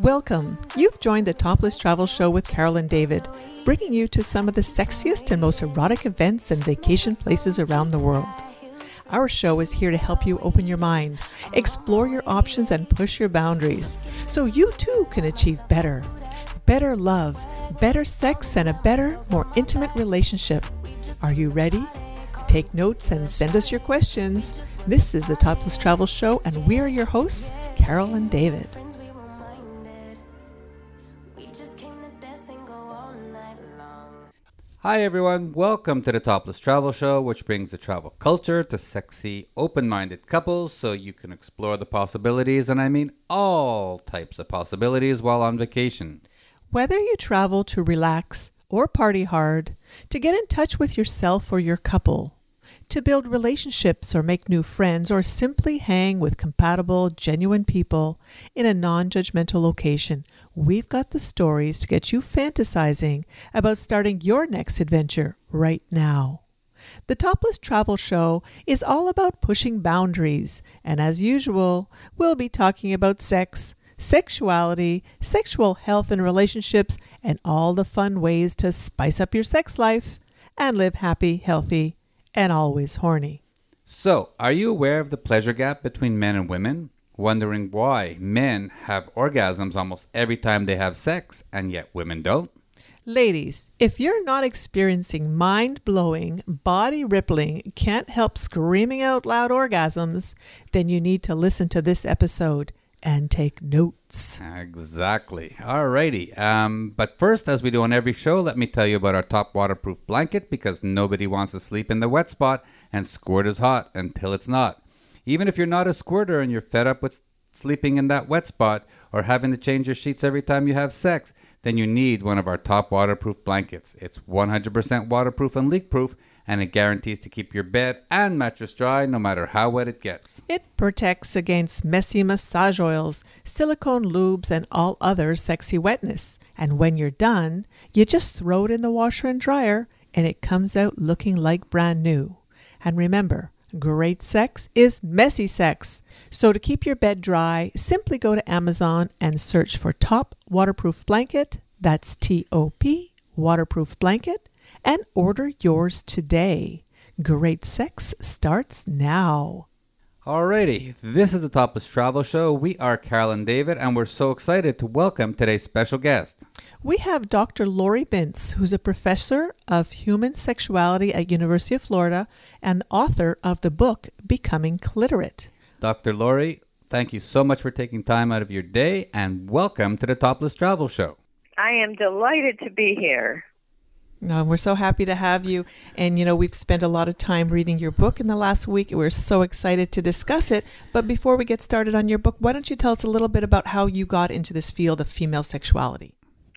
Welcome. You've joined the Topless Travel Show with Carol and David, bringing you to some of the sexiest and most erotic events and vacation places around the world. Our show is here to help you open your mind, explore your options, and push your boundaries so you too can achieve better. Better love, better sex, and a better, more intimate relationship. Are you ready? Take notes and send us your questions. This is the Topless Travel Show, and we are your hosts, Carol and David. Hi, everyone. Welcome to the Topless Travel Show, which brings the travel culture to sexy, open minded couples so you can explore the possibilities, and I mean all types of possibilities while on vacation. Whether you travel to relax or party hard, to get in touch with yourself or your couple, to build relationships or make new friends, or simply hang with compatible, genuine people in a non judgmental location, we've got the stories to get you fantasizing about starting your next adventure right now. The Topless Travel Show is all about pushing boundaries, and as usual, we'll be talking about sex, sexuality, sexual health and relationships, and all the fun ways to spice up your sex life and live happy, healthy, and always horny. So, are you aware of the pleasure gap between men and women? Wondering why men have orgasms almost every time they have sex and yet women don't? Ladies, if you're not experiencing mind blowing, body rippling, can't help screaming out loud orgasms, then you need to listen to this episode and take notes. Exactly. Alrighty. Um, but first, as we do on every show, let me tell you about our top waterproof blanket because nobody wants to sleep in the wet spot and squirt is hot until it's not. Even if you're not a squirter and you're fed up with sleeping in that wet spot or having to change your sheets every time you have sex, then you need one of our top waterproof blankets. It's 100% waterproof and leak proof and it guarantees to keep your bed and mattress dry no matter how wet it gets. It protects against messy massage oils, silicone lubes, and all other sexy wetness. And when you're done, you just throw it in the washer and dryer and it comes out looking like brand new. And remember, great sex is messy sex. So to keep your bed dry, simply go to Amazon and search for Top Waterproof Blanket. That's T O P, waterproof blanket and order yours today. Great sex starts now. Alrighty, this is the Topless Travel Show. We are Carol and David, and we're so excited to welcome today's special guest. We have Dr. Laurie Mintz, who's a professor of human sexuality at University of Florida and author of the book Becoming Cliterate. Dr. Lori, thank you so much for taking time out of your day, and welcome to the Topless Travel Show. I am delighted to be here. No, we're so happy to have you. And, you know, we've spent a lot of time reading your book in the last week. We're so excited to discuss it. But before we get started on your book, why don't you tell us a little bit about how you got into this field of female sexuality?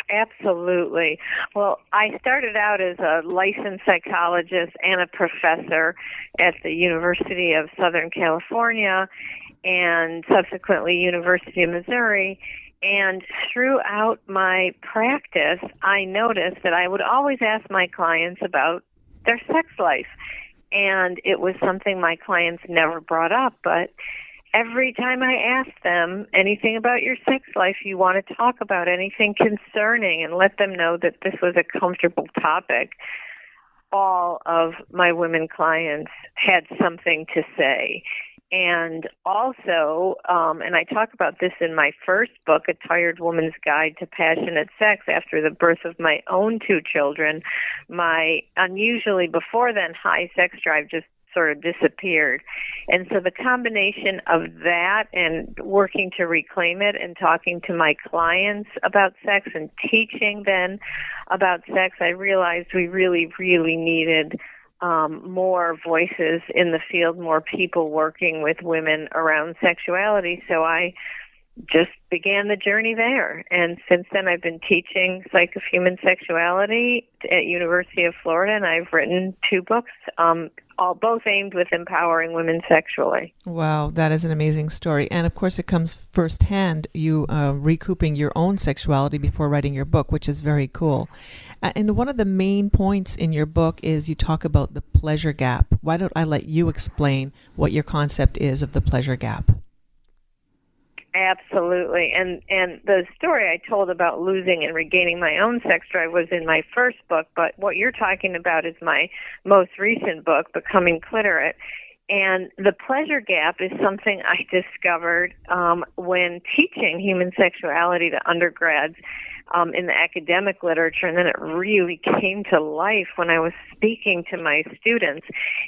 Absolutely. Well, I started out as a licensed psychologist and a professor at the University of Southern California and subsequently University of Missouri and throughout my practice, I noticed that I would always ask my clients about their sex life. And it was something my clients never brought up, but every time I asked them anything about your sex life, you want to talk about anything concerning and let them know that this was a comfortable topic, all of my women clients had something to say and also, um, and I talk about this in my first book, A Tired Woman's Guide to Passionate Sex, after the birth of my own two children, my unusually before then high sex drive just sort of disappeared. And so the combination of that and working to reclaim it and talking to my clients about sex and teaching them about sex, I realized we really, really needed um, more voices in the field, more people working with women around sexuality. So I just began the journey there. And since then, I've been teaching psych of human sexuality at University of Florida, and I've written two books, um, all both aimed with empowering women sexually. Wow, that is an amazing story. And of course, it comes firsthand, you uh, recouping your own sexuality before writing your book, which is very cool. And one of the main points in your book is you talk about the pleasure gap. Why don't I let you explain what your concept is of the pleasure gap? Absolutely. And and the story I told about losing and regaining my own sex drive was in my first book, but what you're talking about is my most recent book, Becoming Cliterate. And the pleasure gap is something I discovered um, when teaching human sexuality to undergrads um, in the academic literature, and then it really came to life when I was speaking to my students.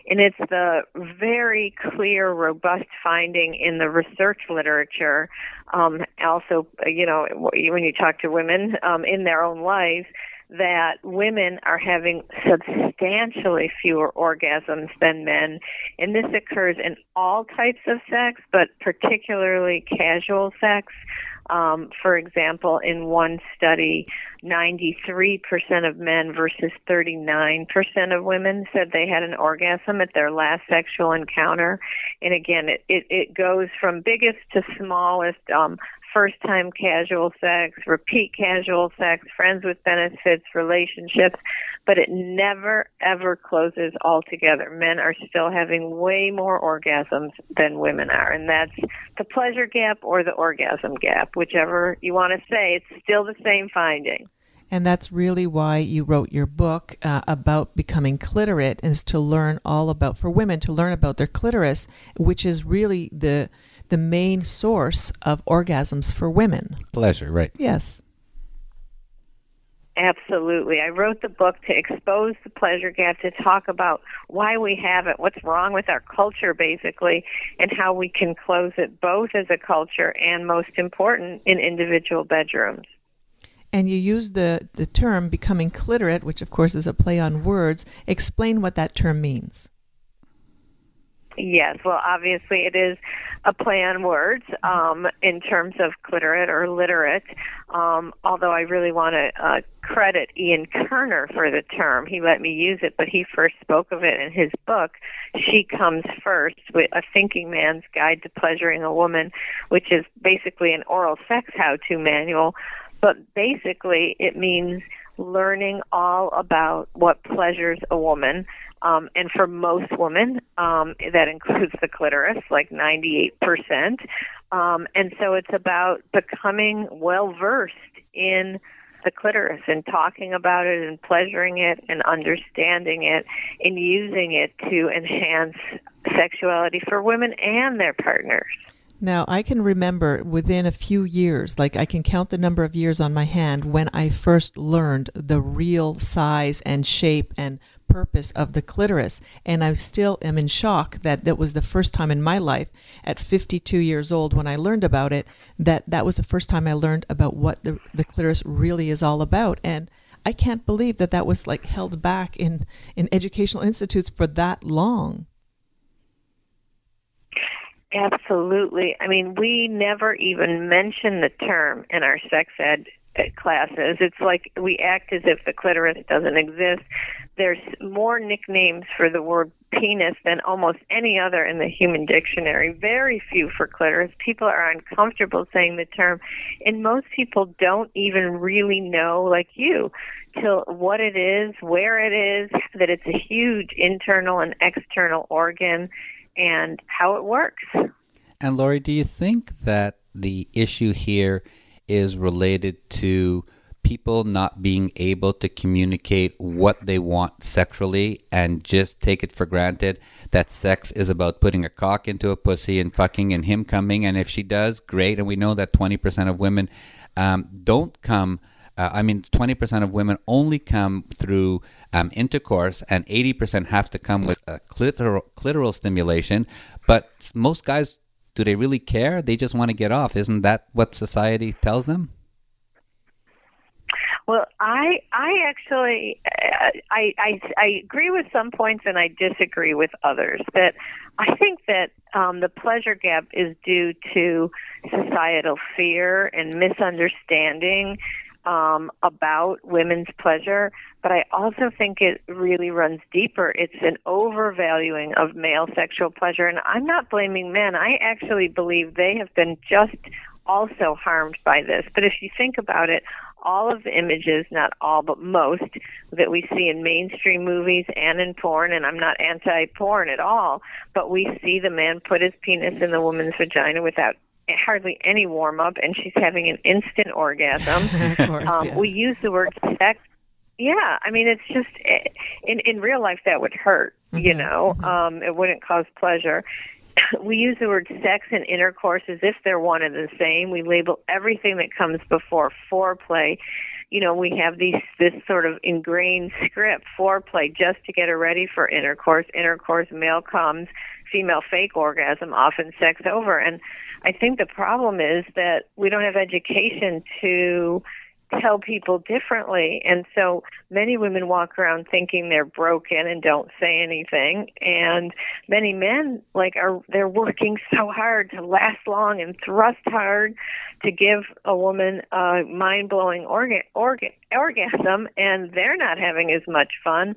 And it's the very clear, robust finding in the research literature. Um, also, you know, when you talk to women um, in their own lives, that women are having substantially fewer orgasms than men. And this occurs in all types of sex, but particularly casual sex. Um, for example, in one study, 93% of men versus 39% of women said they had an orgasm at their last sexual encounter. And again, it, it, it goes from biggest to smallest. Um, first time casual sex, repeat casual sex, friends with benefits, relationships, but it never ever closes altogether. Men are still having way more orgasms than women are, and that's the pleasure gap or the orgasm gap, whichever you want to say. It's still the same finding. And that's really why you wrote your book uh, about becoming cliterate, is to learn all about, for women, to learn about their clitoris, which is really the the main source of orgasms for women. Pleasure, right? Yes. Absolutely. I wrote the book to expose the pleasure gap, to talk about why we have it, what's wrong with our culture, basically, and how we can close it both as a culture and, most important, in individual bedrooms. And you use the, the term becoming cliterate, which, of course, is a play on words. Explain what that term means. Yes, well, obviously it is a play on words um, in terms of cliterate or literate. Um, although I really want to uh, credit Ian Kerner for the term. He let me use it, but he first spoke of it in his book, She Comes First, with A Thinking Man's Guide to Pleasuring a Woman, which is basically an oral sex how to manual. But basically, it means learning all about what pleasures a woman um, and for most women, um, that includes the clitoris, like 98%. Um, and so it's about becoming well versed in the clitoris and talking about it and pleasuring it and understanding it and using it to enhance sexuality for women and their partners. Now, I can remember within a few years, like I can count the number of years on my hand when I first learned the real size and shape and purpose of the clitoris. And I still am in shock that that was the first time in my life at 52 years old when I learned about it, that that was the first time I learned about what the, the clitoris really is all about. And I can't believe that that was like held back in, in educational institutes for that long. Absolutely. I mean, we never even mention the term in our sex ed uh, classes. It's like we act as if the clitoris doesn't exist. There's more nicknames for the word penis than almost any other in the human dictionary. Very few for clitoris. People are uncomfortable saying the term, and most people don't even really know, like you, till what it is, where it is, that it's a huge internal and external organ and how it works. And Laurie, do you think that the issue here is related to people not being able to communicate what they want sexually and just take it for granted that sex is about putting a cock into a pussy and fucking and him coming and if she does great and we know that 20% of women um, don't come uh, I mean, 20% of women only come through um, intercourse, and 80% have to come with a clitoral, clitoral stimulation. But most guys, do they really care? They just want to get off. Isn't that what society tells them? Well, I I actually I, I I agree with some points and I disagree with others. That I think that um, the pleasure gap is due to societal fear and misunderstanding um, about women's pleasure, but I also think it really runs deeper. It's an overvaluing of male sexual pleasure, and I'm not blaming men. I actually believe they have been just also harmed by this. But if you think about it, all of the images, not all, but most, that we see in mainstream movies and in porn, and I'm not anti porn at all, but we see the man put his penis in the woman's vagina without hardly any warm up, and she's having an instant orgasm. course, um, yeah. We use the word sex. Yeah, I mean, it's just eh, in in real life that would hurt. You Mhm, know, um, it wouldn't cause pleasure. We use the word sex and intercourse as if they're one and the same. We label everything that comes before foreplay. You know, we have these this sort of ingrained script foreplay just to get her ready for intercourse. Intercourse, male comes, female fake orgasm, often sex over. And I think the problem is that we don't have education to tell people differently. And so many women walk around thinking they're broken and don't say anything. And many men like are they're working so hard to last long and thrust hard to give a woman a mind-blowing orga- orga- orgasm and they're not having as much fun.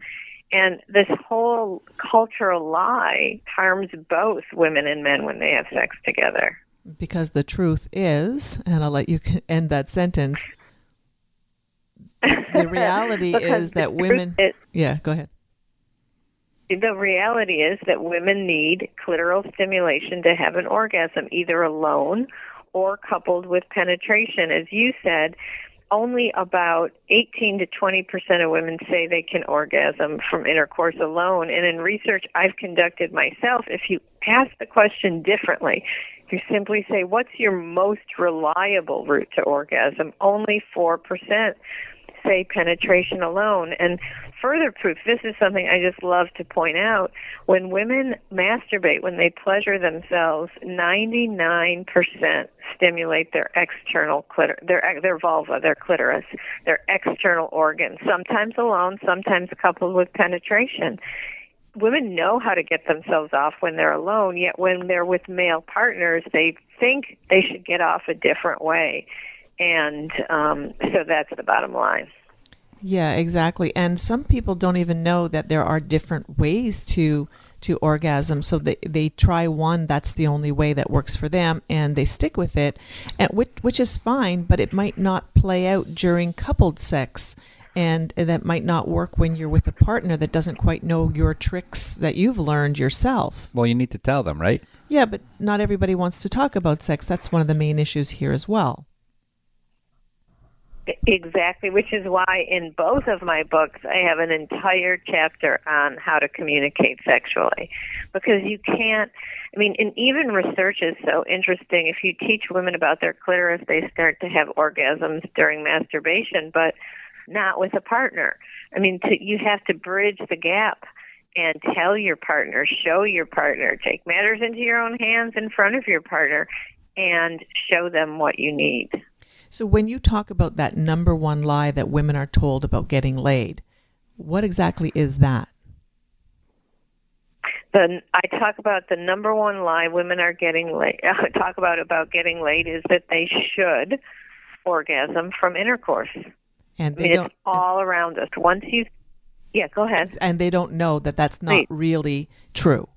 And this whole cultural lie harms both women and men when they have sex together. Because the truth is, and I'll let you end that sentence. The reality is the that women. is- Yeah, go ahead. the reality is that women need clitoral stimulation to have an orgasm, either alone or coupled with penetration. As you said, only about 18 to 20 percent of women say they can orgasm from intercourse alone. And in research I've conducted myself, if you ask the question differently, you simply say, What's your most reliable route to orgasm? Only 4 percent say penetration alone. And further proof, this is something I just love to point out. When women masturbate, when they pleasure themselves, 99% stimulate their external clitor, their their vulva, their clitoris, their external organs, sometimes alone, sometimes coupled with penetration. Women know how to get themselves off when they're alone, yet when they're with male partners, they think they should get off a different way. And um, so that's the bottom line. Yeah, exactly. And some people don't even know that there are different ways to to orgasm. So they they try one that's the only way that works for them, and they stick with it, and which which is fine. But it might not play out during coupled sex, and that might not work when you're with a partner that doesn't quite know your tricks that you've learned yourself. Well, you need to tell them, right? Yeah, but not everybody wants to talk about sex. That's one of the main issues here as well. Exactly, which is why in both of my books I have an entire chapter on how to communicate sexually. Because you can't, I mean, and even research is so interesting. If you teach women about their clitoris, they start to have orgasms during masturbation, but not with a partner. I mean, to, you have to bridge the gap and tell your partner, show your partner, take matters into your own hands in front of your partner, and show them what you need. So, when you talk about that number one lie that women are told about getting laid, what exactly is that? The I talk about the number one lie women are getting laid. talk about about getting laid is that they should orgasm from intercourse. And I they mean, don't. it's all around us. Once you, yeah, go ahead. and they don't know that that's not really true.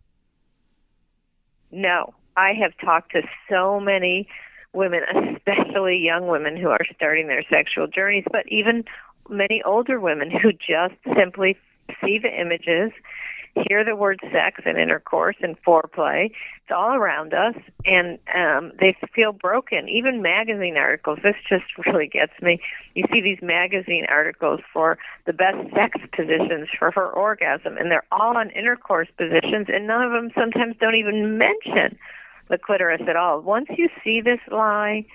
No, I have talked to so many women, especially young women who are starting their sexual journeys, but even many older women who just simply see the images, hear the word sex and intercourse and foreplay. It's all around us, and um, they feel broken. Even magazine articles. This just really gets me. You see these magazine articles for the best sex positions for her orgasm, and they're all on intercourse positions, and none of them sometimes don't even mention the clitoris at all. Once you see this lie,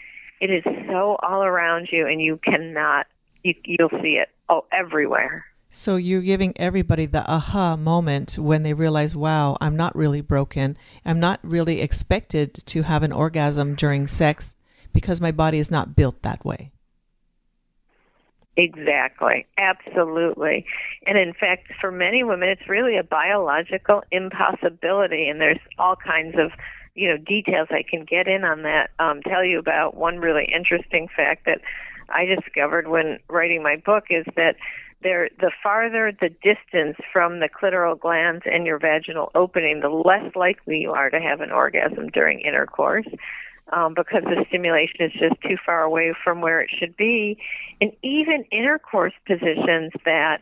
it is so all around you, and you cannot. You, you'll see it oh everywhere. So you're giving everybody the aha moment when they realize, wow, I'm not really broken. I'm not really expected to have an orgasm during sex because my body is not built that way. Exactly. Absolutely. And in fact, for many women, it's really a biological impossibility, and there's all kinds of you know details I can get in on that. Um, tell you about one really interesting fact that I discovered when writing my book is that there the farther the distance from the clitoral glans and your vaginal opening, the less likely you are to have an orgasm during intercourse. Um, because the stimulation is just too far away from where it should be, and even intercourse positions that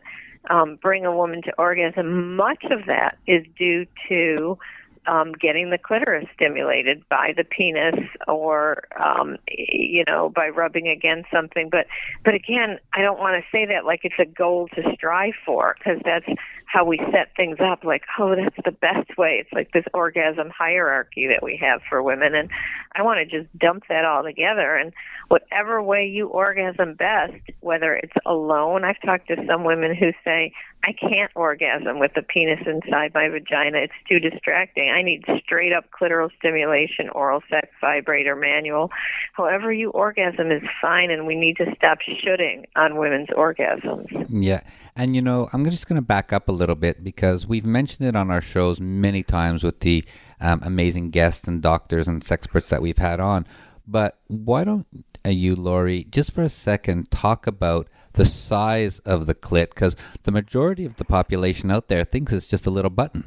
um, bring a woman to orgasm, much of that is due to um, getting the clitoris stimulated by the penis or um, you know by rubbing against something. But but again, I don't want to say that like it's a goal to strive for because that's how we set things up. Like oh, that's the best way. It's like this orgasm hierarchy that we have for women, and I want to just dump that all together and whatever way you orgasm best, whether it's alone. I've talked to some women who say, I can't orgasm with the penis inside my vagina. It's too distracting. I need straight up clitoral stimulation, oral sex, vibrator, manual. However, you orgasm is fine, and we need to stop shooting on women's orgasms. Yeah. And, you know, I'm just going to back up a little bit because we've mentioned it on our shows many times with the um, amazing guests and doctors and sex experts that we've had on. But why don't uh, you, Laurie, just for a second, talk about the size of the clit? Because the majority of the population out there thinks it's just a little button.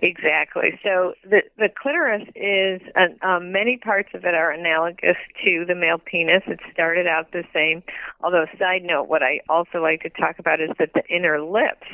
Exactly. So the the clitoris is uh, um, many parts of it are analogous to the male penis. It started out the same. Although, side note, what I also like to talk about is that the inner lips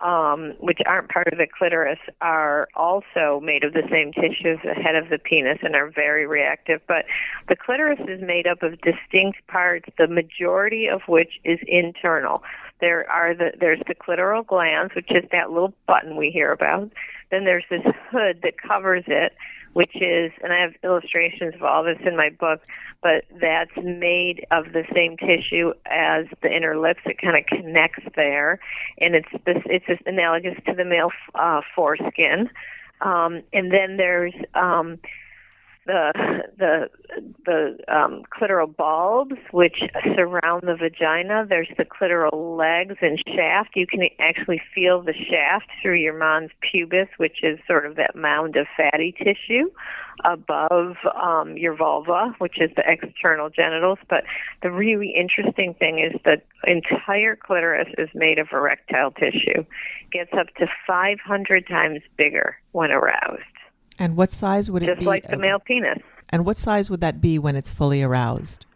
um, which aren't part of the clitoris, are also made of the same tissue as the head of the penis and are very reactive. But the clitoris is made up of distinct parts, the majority of which is internal. There are the there's the clitoral glans, which is that little button we hear about. Then there's this hood that covers it, which is, and I have illustrations of all this in my book, but that's made of the same tissue as the inner lips. It kind of connects there, and it's this, it's analogous to the male uh, foreskin. Um, and then there's um, the the the um, clitoral bulbs, which surround the vagina. There's the clitoral legs and shaft. You can actually feel the shaft through your mons pubis, which is sort of that mound of fatty tissue above um, your vulva, which is the external genitals. But the really interesting thing is the entire clitoris is made of erectile tissue. Gets up to 500 times bigger when aroused. And what size would it Just be? Just like the male penis. And what size would that be when it's fully aroused?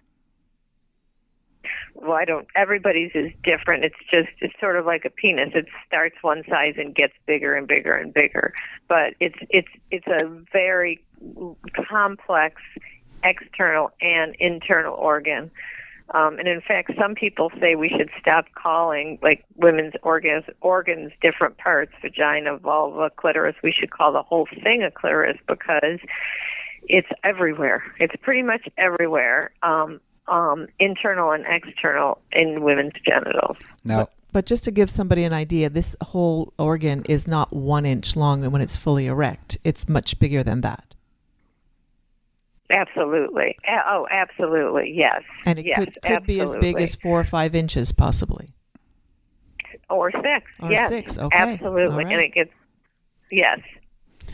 Well, I don't. Everybody's is different. It's just it's sort of like a penis. It starts one size and gets bigger and bigger and bigger. But it's it's it's a very complex external and internal organ. Um, and in fact, some people say we should stop calling like women's organs organs different parts, vagina, vulva, clitoris. We should call the whole thing a clitoris because it's everywhere. It's pretty much everywhere, um, um, internal and external in women's genitals. Now, but, but just to give somebody an idea, this whole organ is not one inch long when it's fully erect. It's much bigger than that. Absolutely. Oh, absolutely. Yes. And it yes, could, could be as big as four or five inches, possibly. Or six. Or yes. six. Okay. Absolutely. Right. And it gets, yes.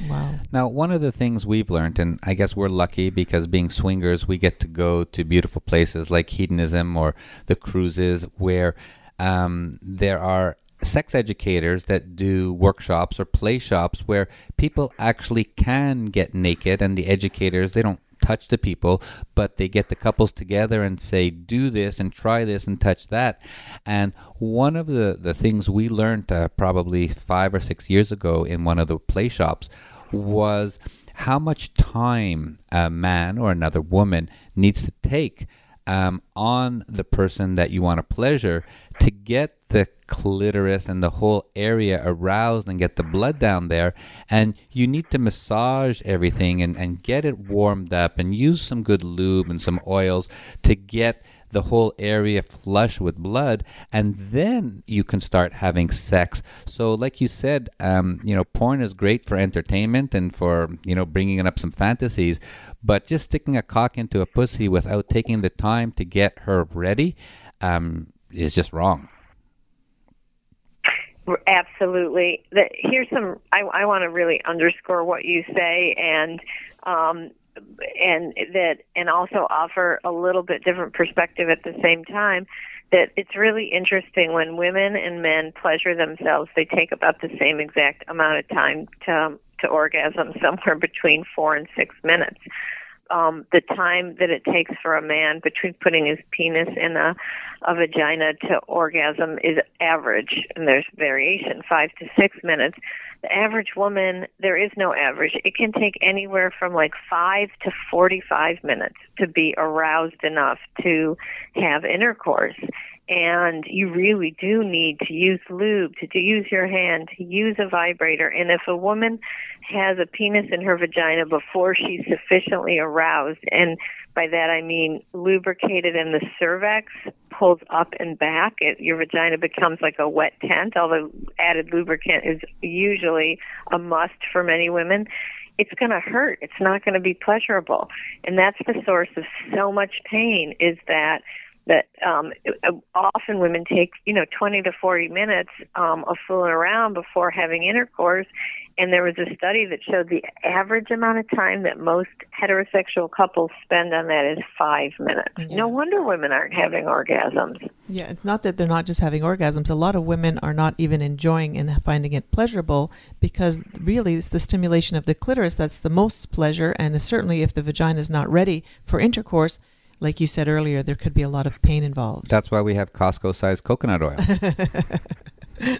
Wow. Now, one of the things we've learned, and I guess we're lucky because being swingers, we get to go to beautiful places like hedonism or the cruises where um, there are sex educators that do workshops or play shops where people actually can get naked and the educators they don't touch the people, but they get the couples together and say, do this and try this and touch that. And one of the, the things we learned uh, probably five or six years ago in one of the play shops was how much time a man or another woman needs to take um, on the person that you want to pleasure to get the clitoris and the whole area aroused and get the blood down there. And you need to massage everything and, and get it warmed up and use some good lube and some oils to get the whole area flush with blood, and then you can start having sex. So, like you said, um, you know, porn is great for entertainment and for you know bringing up some fantasies, but just sticking a cock into a pussy without taking the time to get her ready um, is just wrong. Absolutely. Here's some. I, I want to really underscore what you say, and um, and that, and also offer a little bit different perspective at the same time. That it's really interesting when women and men pleasure themselves. They take about the same exact amount of time to to orgasm, somewhere between four and six minutes. Um, the time that it takes for a man between putting his penis in a, a vagina to orgasm is average, and there's variation, five to six minutes. The average woman, there is no average. It can take anywhere from like five to 45 minutes to be aroused enough to have intercourse and you really do need to use lube, to use your hand, to use a vibrator. And if a woman has a penis in her vagina before she's sufficiently aroused, and by that I mean lubricated and the cervix pulls up and back, it, your vagina becomes like a wet tent, although added lubricant is usually a must for many women it's going to hurt. It's not going to be pleasurable. And that's the source of so much pain is that that um, often women take you know 20 to 40 minutes um, of fooling around before having intercourse. And there was a study that showed the average amount of time that most heterosexual couples spend on that is five minutes. Yeah. no wonder women aren't having orgasms. Yeah it's not that they're not just having orgasms. A lot of women are not even enjoying and finding it pleasurable because really it's the stimulation of the clitoris that's the most pleasure. And certainly if the vagina is not ready for intercourse like you said earlier, there could be a lot of pain involved. That's why we have Costco sized coconut oil.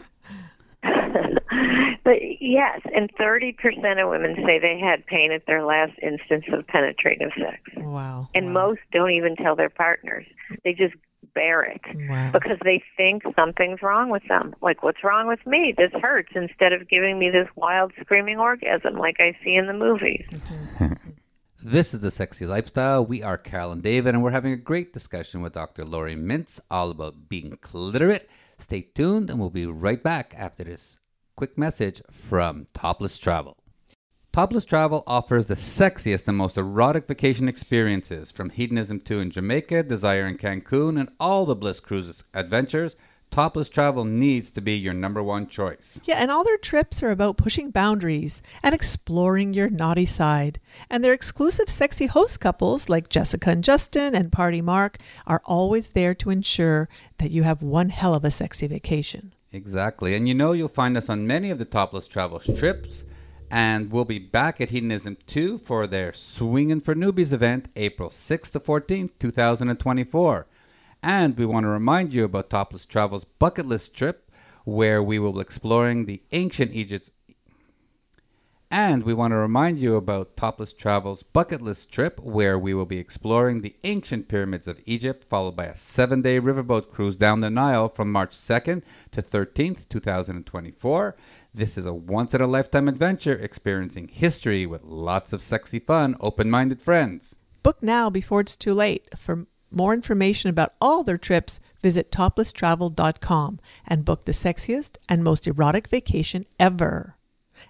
but yes, and 30% of women say they had pain at their last instance of penetrative sex. Wow. And wow. most don't even tell their partners. They just bear it wow. because they think something's wrong with them. Like, what's wrong with me? This hurts instead of giving me this wild screaming orgasm like I see in the movies. Mm-hmm. This is The Sexy Lifestyle. We are Carol and David, and we're having a great discussion with Dr. Laurie Mintz all about being cliterate. Stay tuned, and we'll be right back after this quick message from Topless Travel. Topless Travel offers the sexiest and most erotic vacation experiences from Hedonism 2 in Jamaica, Desire in Cancun, and all the Bliss Cruises adventures Topless Travel needs to be your number one choice. Yeah, and all their trips are about pushing boundaries and exploring your naughty side. And their exclusive sexy host couples like Jessica and Justin and Party Mark are always there to ensure that you have one hell of a sexy vacation. Exactly. And you know you'll find us on many of the Topless Travel trips. And we'll be back at Hedonism 2 for their Swingin' for Newbies event April 6th to 14th, 2024. And we want to remind you about Topless Travel's bucket list trip, where we will be exploring the ancient Egypt. And we want to remind you about Topless Travel's bucket list trip, where we will be exploring the ancient pyramids of Egypt, followed by a seven day riverboat cruise down the Nile from March 2nd to 13th, 2024. This is a once in a lifetime adventure experiencing history with lots of sexy fun, open minded friends. Book now before it's too late. For more information about all their trips, visit toplesstravel.com and book the sexiest and most erotic vacation ever.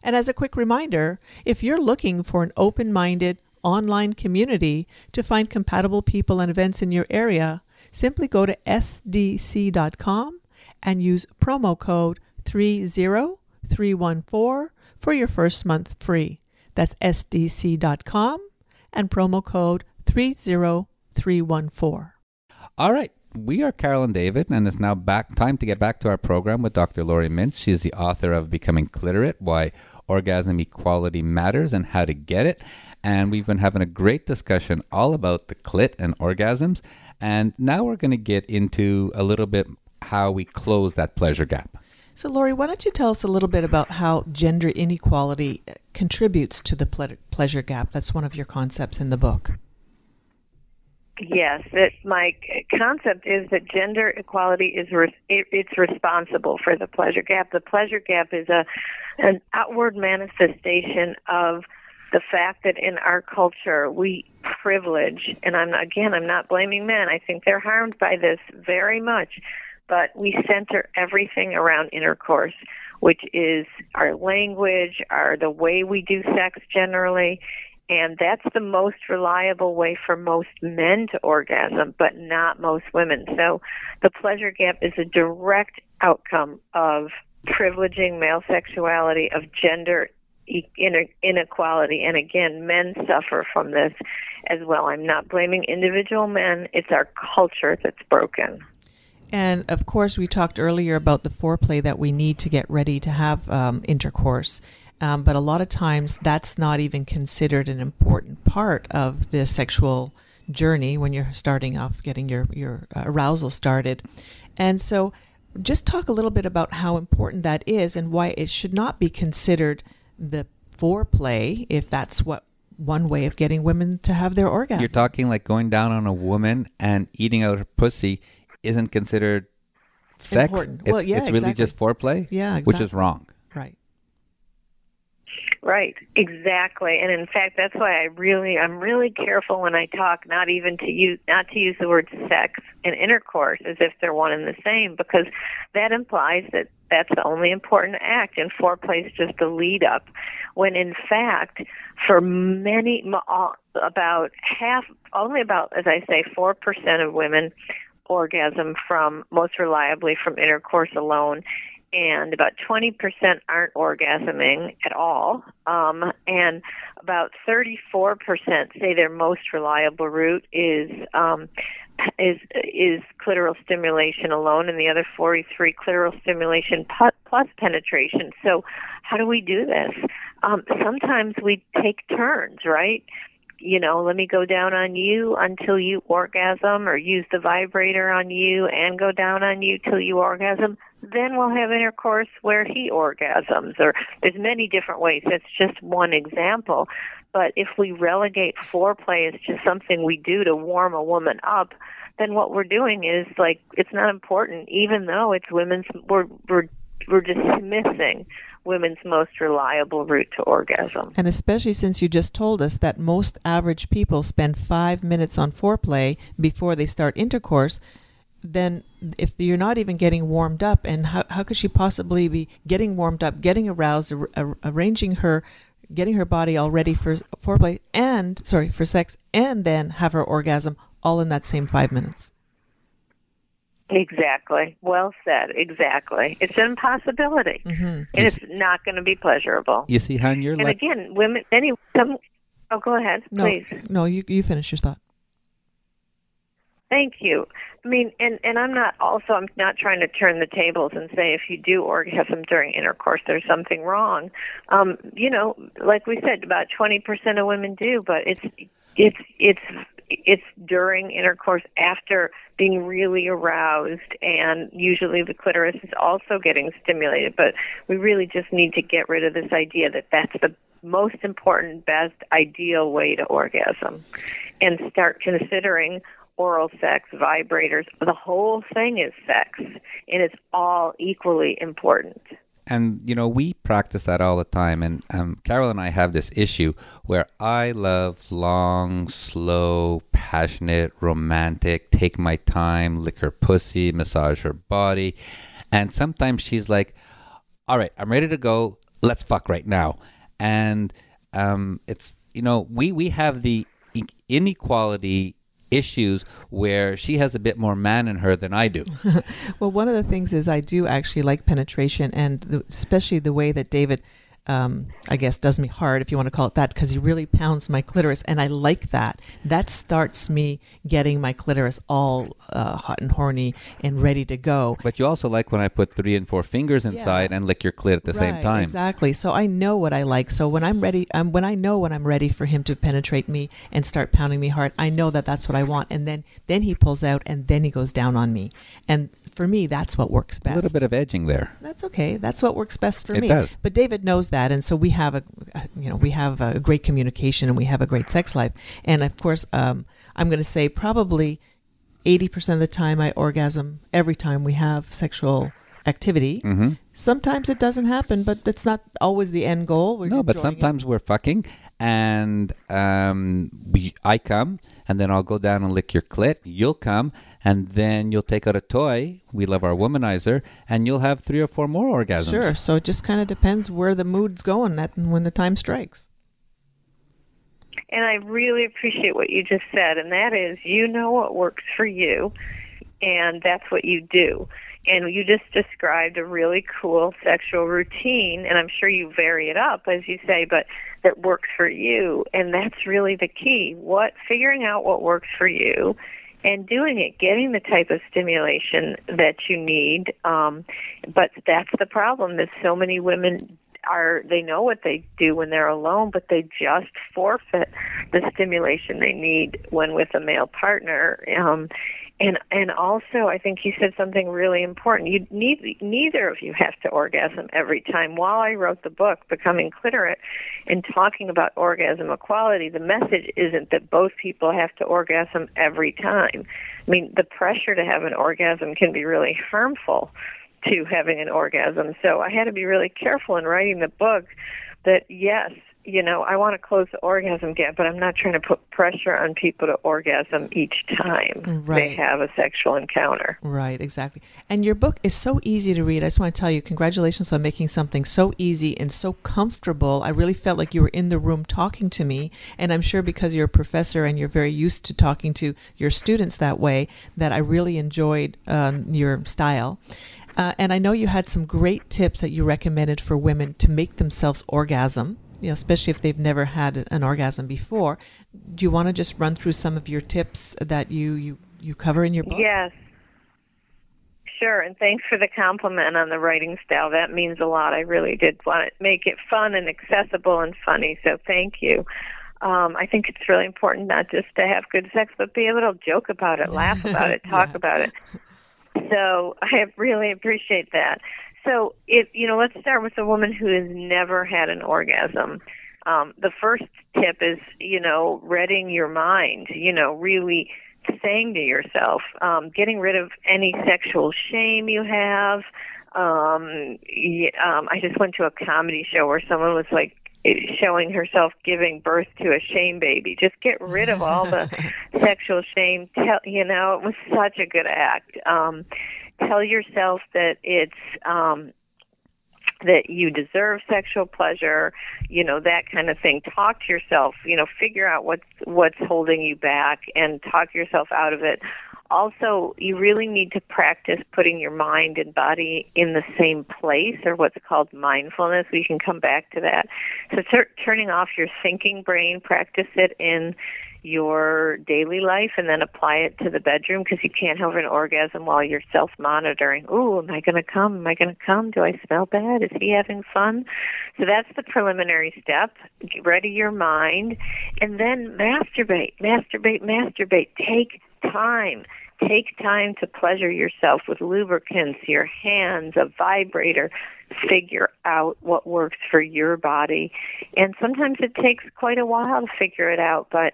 And as a quick reminder, if you're looking for an open minded online community to find compatible people and events in your area, simply go to sdc.com and use promo code 30314 for your first month free. That's sdc.com and promo code 30314. 314. All right. We are Carol and David, and it's now back time to get back to our program with Dr. Laurie Mintz. She's the author of Becoming Cliterate, Why Orgasm Equality Matters and How to Get It. And we've been having a great discussion all about the clit and orgasms. And now we're going to get into a little bit how we close that pleasure gap. So, Laurie, why don't you tell us a little bit about how gender inequality contributes to the ple- pleasure gap? That's one of your concepts in the book. Yes, that my concept is that gender equality is re- it's responsible for the pleasure gap. The pleasure gap is a an outward manifestation of the fact that in our culture we privilege, and I'm again I'm not blaming men. I think they're harmed by this very much, but we center everything around intercourse, which is our language, our the way we do sex generally, and that's the most reliable way for most men to orgasm, but not most women. So the pleasure gap is a direct outcome of privileging male sexuality, of gender inequality. And again, men suffer from this as well. I'm not blaming individual men, it's our culture that's broken. And of course, we talked earlier about the foreplay that we need to get ready to have um, intercourse. Um, but a lot of times that's not even considered an important part of the sexual journey when you're starting off getting your, your arousal started. And so just talk a little bit about how important that is and why it should not be considered the foreplay if that's what one way of getting women to have their orgasm. You're talking like going down on a woman and eating out her pussy isn't considered sex. Important. It's, Well, yeah, it's really exactly. just foreplay, yeah, exactly. which is wrong. Right. Exactly. And in fact, that's why I really, I'm really careful when I talk, not even to use, not to use the word sex and intercourse as if they're one and the same, because that implies that that's the only important act, and foreplay is just a lead up. When in fact, for many, about half, only about, as I say, four percent of women orgasm from most reliably from intercourse alone and about 20% aren't orgasming at all um, and about 34% say their most reliable route is um, is is clitoral stimulation alone and the other 43 clitoral stimulation plus penetration. So how do we do this? Um, sometimes we take turns right? You know, let me go down on you until you orgasm or use the vibrator on you and go down on you till you orgasm. Then we'll have intercourse where he orgasms or there's many different ways. That's just one example. But if we relegate foreplay as just something we do to warm a woman up, then what we're doing is like it's not important even though it's women's we're we're we're dismissing women's most reliable route to orgasm. And especially since you just told us that most average people spend five minutes on foreplay before they start intercourse, then if you're not even getting warmed up, and how, how could she possibly be getting warmed up, getting aroused, ar- ar- arranging her, getting her body all ready for foreplay and, sorry, for sex, and then have her orgasm all in that same five minutes? Exactly. Well said. Exactly. It's an impossibility. Mm-hmm. And it's not going to be pleasurable. You see, Han, you're And like again, women, many, some, oh, go ahead, No, please. no, you, you finish your thought. Thank you. I mean, and and I'm not also I'm not trying to turn the tables and say if you do orgasm during intercourse, there's something wrong. Um, you know, like we said, about 20% of women do, but it's it's it's it's during intercourse after being really aroused and usually the clitoris is also getting stimulated but we really just need to get rid of this idea that that's the most important best ideal way to orgasm and start considering oral sex, vibrators, the whole thing is sex, and it's all equally important. and you know we practice that all the time and um, carol and i have this issue where i love long slow passionate romantic take my time lick her pussy massage her body and sometimes she's like all right i'm ready to go let's fuck right now and um, it's you know we we have the inequality issues where she has a bit more man in her than i do. Well, one of the things is I do actually like penetration, and the, especially the way that David, um, I guess, does me hard, if you want to call it that, because he really pounds my clitoris, and I like that. That starts me getting my clitoris all uh, hot and horny and ready to go. But you also like when I put three and four fingers inside and lick your clit at the same time. Exactly. So I know what I like. So when I'm ready, um, when I know when I'm ready for him to penetrate me and start pounding me hard, I know that that's what I want. And then then he pulls out and then he goes down on me. And for me, that's what works best. A little bit of edging there. That's okay. That's what works best for It me. does. But David knows that, and so we have a, you know, we have a great communication and we have a great sex life. And of course, um, I'm going to say probably eighty percent of the time I orgasm every time we have sexual activity. hmm Sometimes it doesn't happen, but that's not always the end goal. We're No, but enjoying it. sometimes we're fucking, and um, we I come, and then I'll go down and lick your clit. You'll come, and then you'll take out a toy. We love our womanizer, and you'll have three or four more orgasms. Sure. So it just kind of depends where the mood's going at when the time strikes. And I really appreciate what you just said, and that is you know what works for you, and that's what you do. And you just described a really cool sexual routine, and I'm sure you vary it up, as you say, but that works for you. And that's really the key. What figuring out what works for you and doing it, getting the type of stimulation that you need. Um, but that's the problem is so many women are they know what they do when they're alone, but they just forfeit the stimulation they need when with a male partner. Um, and and also I think you said something really important. You need neither of you have to orgasm every time. While I wrote the book, Becoming Cliterate, and talking about orgasm equality, the message isn't that both people have to orgasm every time. I mean, the pressure to have an orgasm can be really harmful to having an orgasm. So I had to be really careful in writing the book that yes, you know, I want to close the orgasm gap, but I'm not trying to put pressure on people to orgasm each time right. they have a sexual encounter. Right, exactly. And your book is so easy to read. I just want to tell you, congratulations on making something so easy and so comfortable. I really felt like you were in the room talking to me. And I'm sure because you're a professor and you're very used to talking to your students that way, that I really enjoyed um, your style. Uh, and I know you had some great tips that you recommended for women to make themselves orgasm you know, especially if they've never had an orgasm before. Do you want to just run through some of your tips that you you, you cover in your book? Yes. Sure, and thanks for the compliment on the writing style. That means a lot. I really did want to make it fun and accessible and funny, so thank you. Um, I think it's really important not just to have good sex, but be able to joke about it, laugh about it, talk yeah. about it. So I really appreciate that. So, if you know, let's start with a woman who has never had an orgasm. Um, the first tip is, you know, reading your mind. You know, really saying to yourself, um, getting rid of any sexual shame you have. Um, um, I just went to a comedy show where someone was like showing herself giving birth to a shame baby. Just get rid of all the sexual shame. Tell you know, it was such a good act. Um, tell yourself that it's um that you deserve sexual pleasure, you know, that kind of thing. Talk to yourself, you know, figure out what's what's holding you back and talk yourself out of it. Also, you really need to practice putting your mind and body in the same place or what's called mindfulness. We can come back to that. So t- turning off your thinking brain, practice it in your daily life and then apply it to the bedroom because you can't have an orgasm while you're self monitoring. Ooh, am I going to come? Am I going to come? Do I smell bad? Is he having fun? So that's the preliminary step. Get ready your mind and then masturbate, masturbate, masturbate. Take time. Take time to pleasure yourself with lubricants, your hands, a vibrator. Figure out what works for your body. And sometimes it takes quite a while to figure it out, but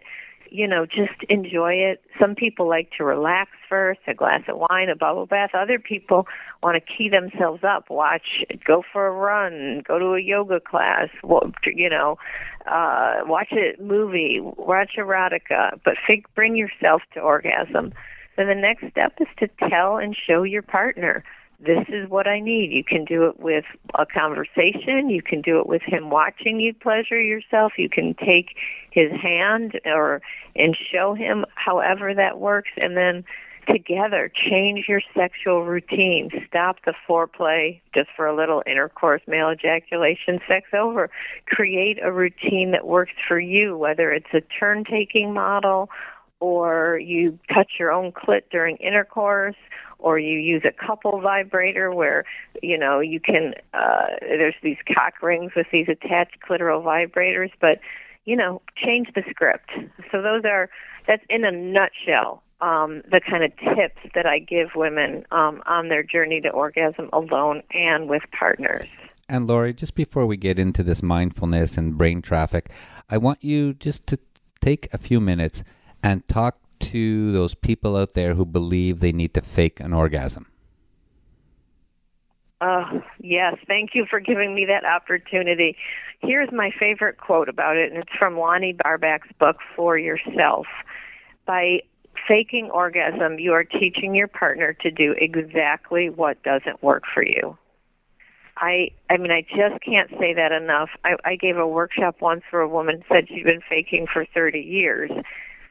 you know, just enjoy it. Some people like to relax first, a glass of wine, a bubble bath. Other people want to key themselves up, watch, go for a run, go to a yoga class, you know, uh, watch a movie, watch erotica, but fig- bring yourself to orgasm. Then the next step is to tell and show your partner this is what I need. You can do it with a conversation. You can do it with him watching you pleasure yourself. You can take his hand or and show him however that works and then together change your sexual routine. Stop the foreplay just for a little intercourse, male ejaculation, sex over. Create a routine that works for you, whether it's a turn taking model or you touch your own clit during intercourse or you use a couple vibrator where you know you can uh there's these cock rings with these attached clitoral vibrators but you know change the script so those are that's in a nutshell um, the kind of tips that I give women um, on their journey to orgasm alone and with partners. And Laurie, just before we get into this mindfulness and brain traffic, I want you just to take a few minutes and talk to those people out there who believe they need to fake an orgasm? Uh, yes, thank you for giving me that opportunity. Here's my favorite quote about it, and it's from Lonnie Barbach's book, For Yourself. By faking orgasm, you are teaching your partner to do exactly what doesn't work for you. I I mean I just can't say that enough. I, I gave a workshop once where a woman said she'd been faking for 30 years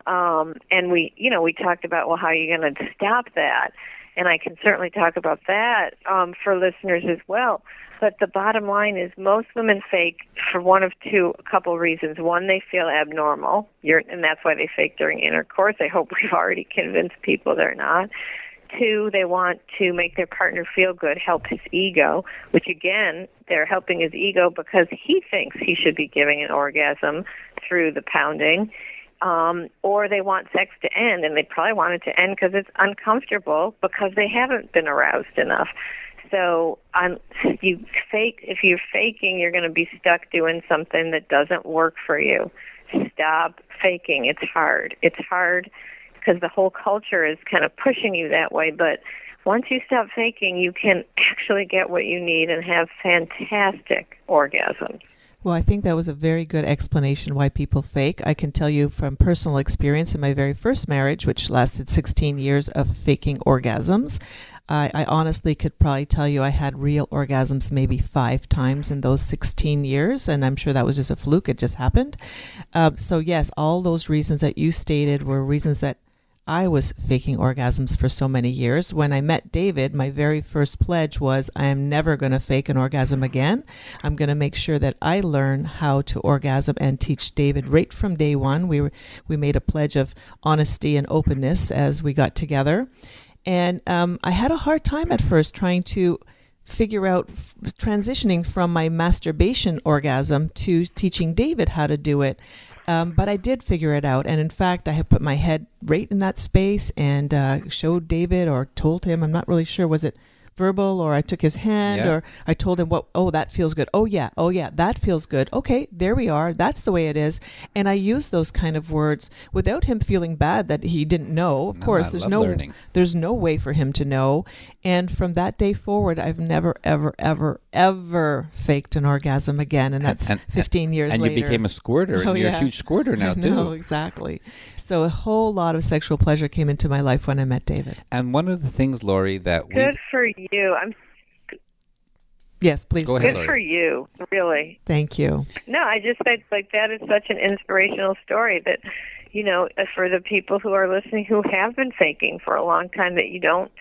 um, and we, you know, we talked about, well, how are you going to stop that? And I can certainly talk about that um, for listeners as well. But the bottom line is most women fake for one of two, a couple reasons. One, they feel abnormal, You're, and that's why they fake during intercourse. I hope we've already convinced people they're not. two, they want to make their partner feel good, help his ego, which again, they're helping his ego because he thinks he should be giving an orgasm through the pounding. Um, or they want sex to end, and they probably want it to end because it's uncomfortable because they haven't been aroused enough. So, um, you fake. If you're faking, you're going to be stuck doing something that doesn't work for you. Stop faking. It's hard. It's hard because the whole culture is kind of pushing you that way. But once you stop faking, you can actually get what you need and have fantastic orgasms. Well, I think that was a very good explanation why people fake. I can tell you from personal experience in my very first marriage, which lasted 16 years of faking orgasms. I, I, honestly could probably tell you I had real orgasms maybe five times in those 16 years, and I'm sure that was just a fluke. It just happened. Uh, so, yes, all those reasons that you stated were reasons that I was faking orgasms for so many years. When I met David, my very first pledge was I am never going to fake an orgasm again. I'm going to make sure that I learn how to orgasm and teach David right from day one. We were, we made a pledge of honesty and openness as we got together. And um, I had a hard time at first trying to figure out f- transitioning from my masturbation orgasm to teaching David how to do it. Um, but I did figure it out. And in fact, I have put my head right in that space and uh, showed David or told him, I'm not really sure, was it verbal or I took his hand Yeah. or I told him what oh that feels good. Oh yeah, oh yeah, that feels good. Okay, there we are. That's the way it is. And I use those kind of words without him feeling bad that he didn't know. Of No, course, I there's no learning. there's no way for him to know. And from that day forward, I've never ever ever ever faked an orgasm again and that's and- 15 years and later. you became a squirter, Oh, and you're yeah. a huge squirter now too. No, exactly. So a whole lot of sexual pleasure came into my life when I met David. And one of the things, Laurie, that we Good for you. I'm Yes, please. Go ahead, good Laurie. for you, really. Thank you. No, I just think like that is such an inspirational story that, you know, uh, for the people who are listening who have been faking for a long time, that you don't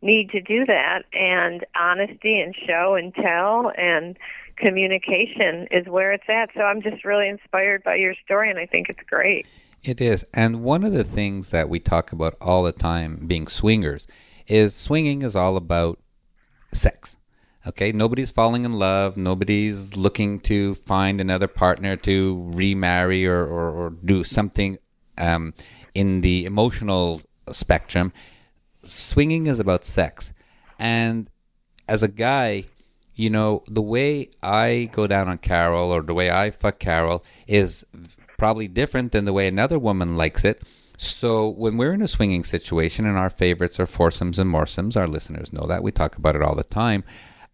need to do that. And honesty and show and tell and communication is where it's at. So I'm just really inspired by your story, and I think it's great. It is. And one of the things that we talk about all the time being swingers is swinging is all about sex. Okay, nobody's falling in love. Nobody's looking to find another partner to remarry or, or, or do something um, in the emotional spectrum. Swinging is about sex. And as a guy, you know, the way I go down on Carol or the way I fuck Carol is probably different than the way another woman likes it. So when we're in a swinging situation and our favorites are foursomes and moresomes, our listeners know that. We talk about it all the time.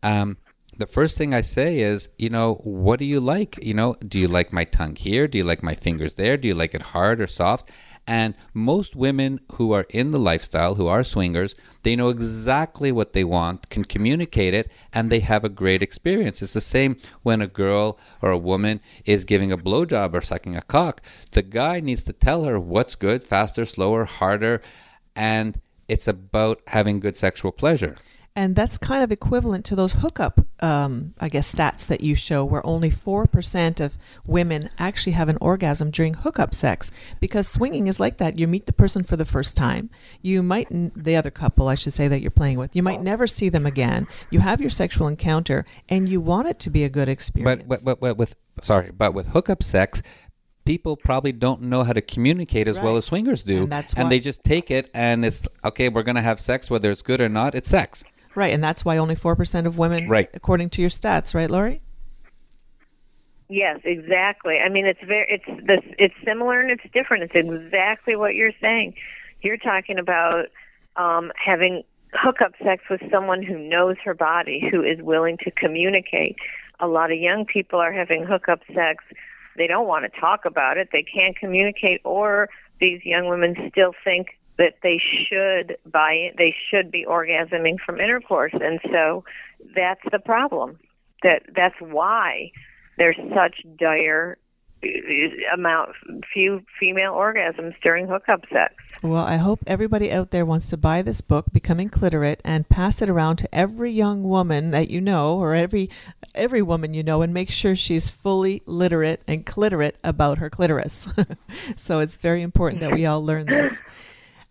Um, the first thing I say is, you know, what do you like? You know, do you like my tongue here? Do you like my fingers there? Do you like it hard or soft? And most women who are in the lifestyle, who are swingers, they know exactly what they want, can communicate it, and they have a great experience. It's the same when a girl or a woman is giving a blowjob or sucking a cock. The guy needs to tell her what's good, faster, slower, harder, and it's about having good sexual pleasure. And that's kind of equivalent to those hookup, um, I guess, stats that you show, where only 4% of women actually have an orgasm during hookup sex. Because swinging is like that. You meet the person for the first time. You might, n- the other couple, I should say, that you're playing with, you might never see them again. You have your sexual encounter, and you want it to be a good experience. But, but, but, but with sorry, but with hookup sex, people probably don't know how to communicate as well as swingers do, And that's why- they just take it and it's okay. We're gonna have sex, whether it's good or not. It's sex. Right. And that's why only 4% of women, Right. according to your stats, right, Laurie? Yes, exactly. I mean, it's very it's this it's similar and it's different. It's exactly what you're saying. You're talking about um, having hookup sex with someone who knows her body, who is willing to communicate. A lot of young people are having hookup sex. They don't want to talk about it. They can't communicate, or these young women still think that they should buy. They should be orgasming from intercourse, and so that's the problem. That that's why there's such dire uh, amount few female orgasms during hookup sex. Well, I hope everybody out there wants to buy this book, Becoming Cliterate, and pass it around to every young woman that you know, or every every woman you know, and make sure she's fully literate and cliterate about her clitoris. so it's very important that we all learn this.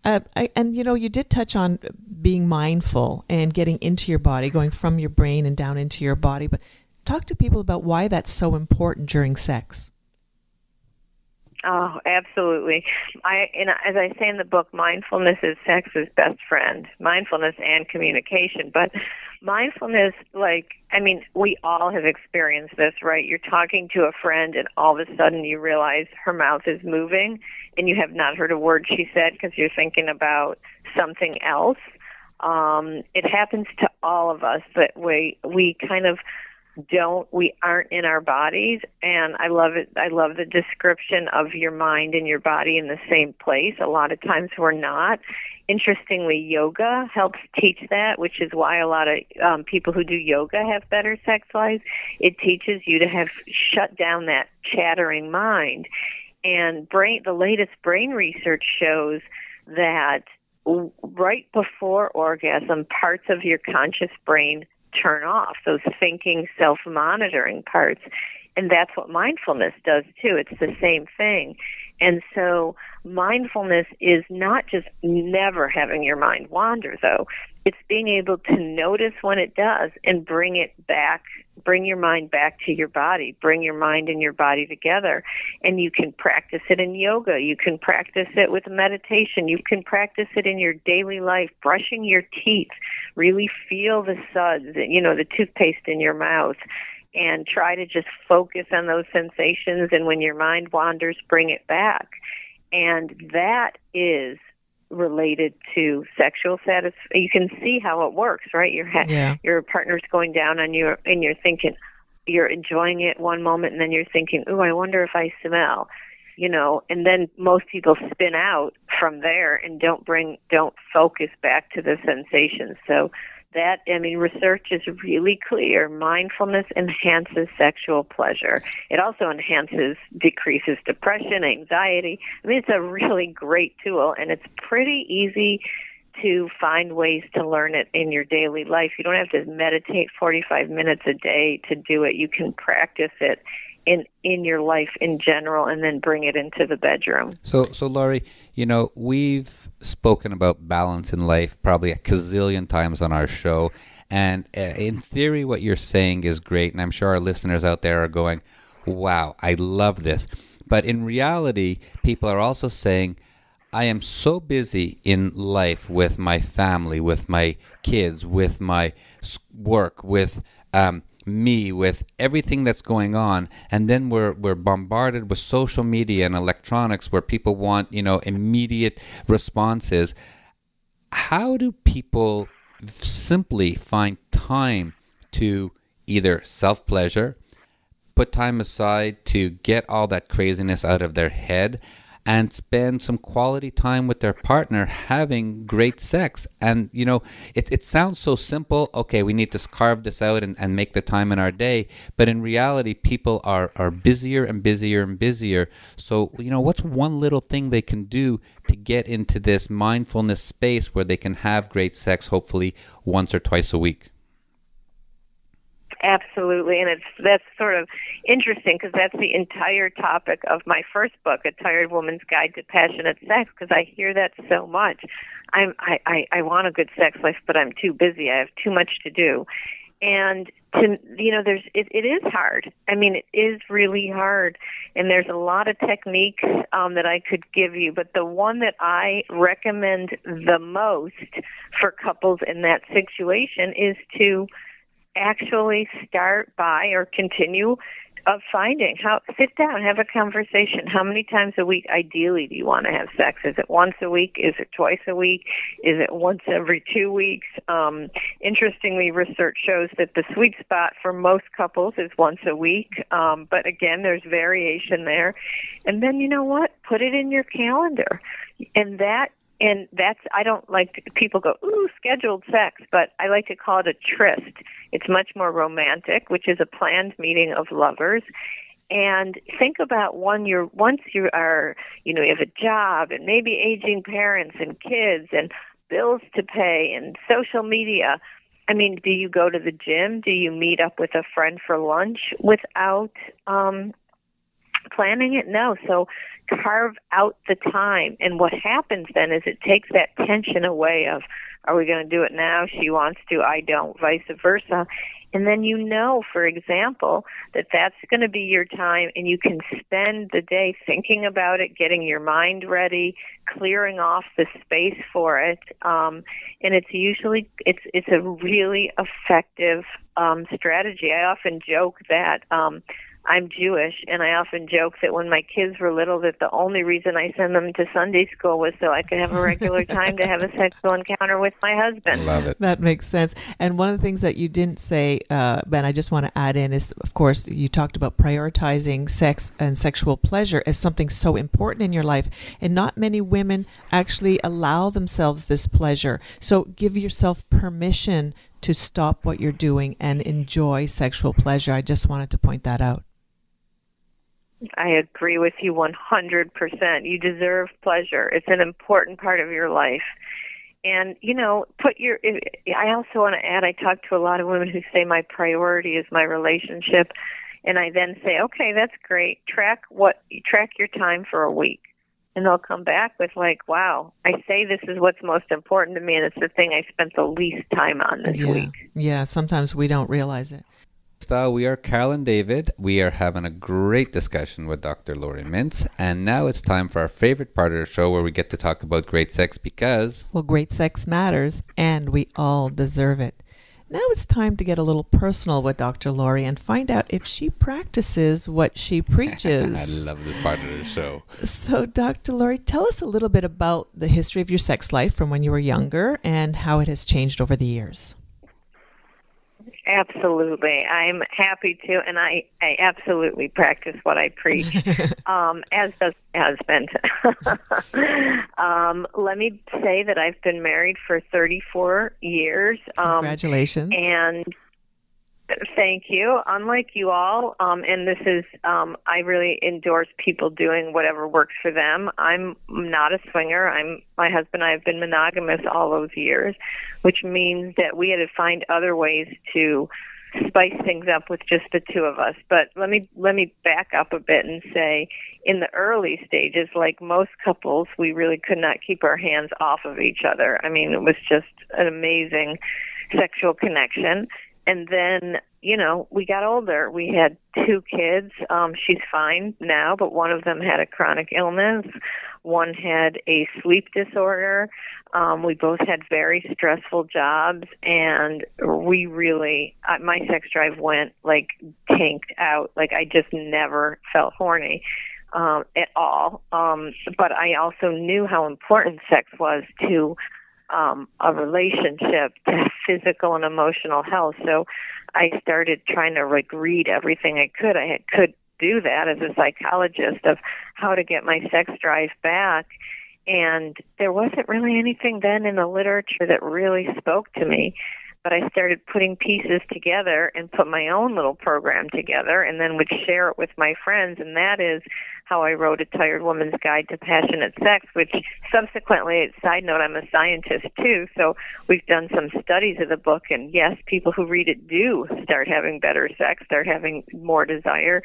Uh, I, and you know, you did touch on being mindful and getting into your body, going from your brain and down into your body. But talk to people about why that's so important during sex. Oh, absolutely. I and as I say in the book, mindfulness is sex's best friend. Mindfulness and communication, but mindfulness like I mean, we all have experienced this, right? You're talking to a friend and all of a sudden you realize her mouth is moving and you have not heard a word she said because you're thinking about something else. Um, it happens to all of us that we we kind of don't we aren't in our bodies. And i love it i love the description of your mind and your body in the same place. A lot of times we're not. Interestingly yoga helps teach that which is why a lot of um, people who do yoga have better sex lives. It teaches you to have shut down that chattering mind. And brain the latest brain research shows that right before orgasm parts of your conscious brain turn off those thinking, self monitoring parts. And that's what mindfulness does too. It's the same thing. And so mindfulness is not just never having your mind wander though. It's being able to notice when it does and bring it back, bring your mind back to your body, bring your mind and your body together. And you can practice it in yoga. You can practice it with meditation. You can practice it in your daily life, brushing your teeth. Really feel the suds, you know, the toothpaste in your mouth and try to just focus on those sensations and when your mind wanders bring it back. And that is related to sexual satisfaction you can see how it works right? Your ha- yeah. your partner's going down on you and you're thinking you're enjoying it one moment and then you're thinking "Ooh, i wonder if i smell you know? And then most people spin out from there and don't bring don't focus back to the sensations. So that I mean research is really clear. Mindfulness enhances sexual pleasure. It also enhances decreases depression, anxiety. I mean it's a really great tool and it's pretty easy to find ways to learn it in your daily life. You don't have to meditate 45 minutes a day to do it. You can practice it in in your life in general and then bring it into the bedroom. So so Laurie, you know, we've spoken about balance in life probably a gazillion times on our show and uh, in theory what you're saying is great and I'm sure our listeners out there are going, "Wow, I love this." But in reality, people are also saying I am so busy in life with my family, with my kids, with my work, with um, me with everything that's going on. And then we're we're bombarded with social media and electronics where people want you know immediate responses. How do people simply find time to either self pleasure put time aside to get all that craziness out of their head and spend some quality time with their partner having great sex. And, you know, it, it sounds so simple. Okay, we need to carve this out and, and make the time in our day. But in reality, people are, are busier and busier and busier. So, you know, what's one little thing they can do to get into this mindfulness space where they can have great sex, hopefully once or twice a week? Absolutely, and it's that's sort of interesting because that's the entire topic of my first book, A Tired Woman's Guide to Passionate Sex. Because I hear that so much. I'm I, I I want a good sex life, but I'm too busy. I have too much to do, and to you know, there's it, it is hard. I mean, it is really hard, and there's a lot of techniques um, that I could give you, but the one that I recommend the most for couples in that situation is to actually start by or continue of finding? How sit down have a conversation. How many times a week ideally do you want to have sex? Is it once a week? Is it twice a week? Is it once every two weeks? Um, interestingly research shows that the sweet spot for most couples is once a week. Um, but again there's variation there. And then you know what? Put it in your calendar. And that and that's I don't like to, people go ooh scheduled sex, but I like to call it a tryst. It's much more romantic, which is a planned meeting of lovers. And think about when you're once you are you know you have a job and maybe aging parents and kids and bills to pay and social media. I mean, do you go to the gym? Do you meet up with a friend for lunch without um planning it? No. So carve out the time. And what happens then is it takes that tension away of, are we going to do it now? She wants to, I don't, vice versa. And then you know, for example, that that's going to be your time and you can spend the day thinking about it, getting your mind ready, clearing off the space for it. Um, and it's usually, it's, it's a really effective, um, strategy. I often joke that, um, I'm Jewish, and I often joke that when my kids were little, that the only reason I sent them to Sunday school was so I could have a regular time to have a sexual encounter with my husband. Love it. That makes sense. And one of the things that you didn't say, uh, Ben, I just want to add in is, of course, you talked about prioritizing sex and sexual pleasure as something so important in your life, and not many women actually allow themselves this pleasure. So give yourself permission to stop what you're doing and enjoy sexual pleasure. I just wanted to point that out. I agree with you 100%. You deserve pleasure. It's an important part of your life. And, you know, put your, I also want to add, I talk to a lot of women who say my priority is my relationship. And I then say, okay, that's great. Track what, track your time for a week. And they'll come back with like, wow, I say this is what's most important to me and it's the thing I spent the least time on this yeah. week. Yeah, sometimes we don't realize it. Style, we are Carol and David. We are having a great discussion with Dr. Laurie Mintz, and now it's time for our favorite part of the show where we get to talk about great sex because Well, great sex matters, and we all deserve it. Now it's time to get a little personal with Dr. Laurie and find out if she practices what she preaches. I love this part of the show. So, Dr. Laurie, tell us a little bit about the history of your sex life from when you were younger and how it has changed over the years. Absolutely. I'm happy to, and I, I absolutely practice what I preach, um, as does husband. um, let me say that I've been married for 34 years. Um, Congratulations. And Thank you. Unlike you all, um, and this is, um, I really endorse people doing whatever works for them. I'm not a swinger. I'm my husband and I have been monogamous all those years, which means that we had to find other ways to spice things up with just the two of us. But let me let me back up a bit and say, in the early stages, like most couples, we really could not keep our hands off of each other. I mean, it was just an amazing sexual connection and then you know we got older. We had two kids. Um she's fine now but one of them had a chronic illness. One had a sleep disorder. Um we both had very stressful jobs and we really uh, my sex drive went like tanked out. Like i just never felt horny um at all. Um but i also knew how important sex was to um, a relationship to physical and emotional health. So I started trying to like read everything I could. I could do that as a psychologist of how to get my sex drive back. And there wasn't really anything then in the literature that really spoke to me but I started putting pieces together and put my own little program together and then would share it with my friends. And that is how I wrote a tired woman's guide to passionate sex which subsequently side note I'm a scientist too. So we've done some studies of the book and yes people who read it do start having better sex start having more desire.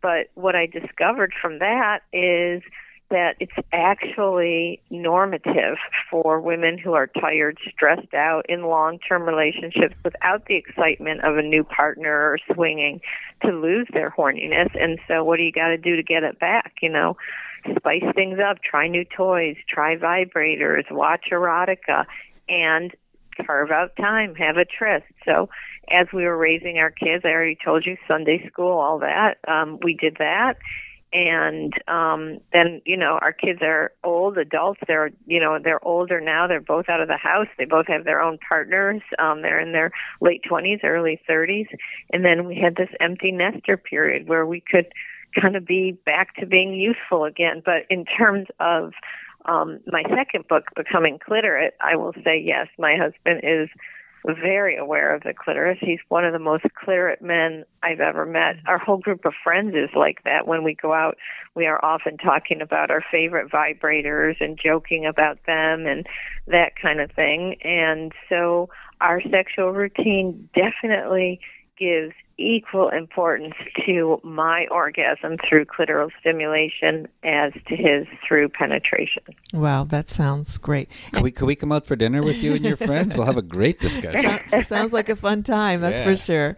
But what I discovered from that is that it's actually normative for women who are tired, stressed out in long term relationships without the excitement of a new partner or swinging to lose their horniness. And so, what do you got to do to get it back? You know, spice things up, try new toys, try vibrators, watch erotica, and carve out time, have a tryst. So, as we were raising our kids, I already told you Sunday school, all that. Um, we did that and um then you know our kids are old adults they're you know they're older now they're both out of the house they both have their own partners um they're in their late 20s early 30s and then we had this empty nester period where we could kind of be back to being youthful again. But in terms of um my second book becoming Cliterate i will say yes my husband is very aware of the clitoris. He's one of the most cliterate men I've ever met. Our whole group of friends is like that. When we go out, we are often talking about our favorite vibrators and joking about them and that kind of thing. And so our sexual routine definitely gives equal importance to my orgasm through clitoral stimulation as to his through penetration. Wow, that sounds great. Can we, could we come out for dinner with you and your friends? We'll have a great discussion. sounds like a fun time, that's Yeah. for sure.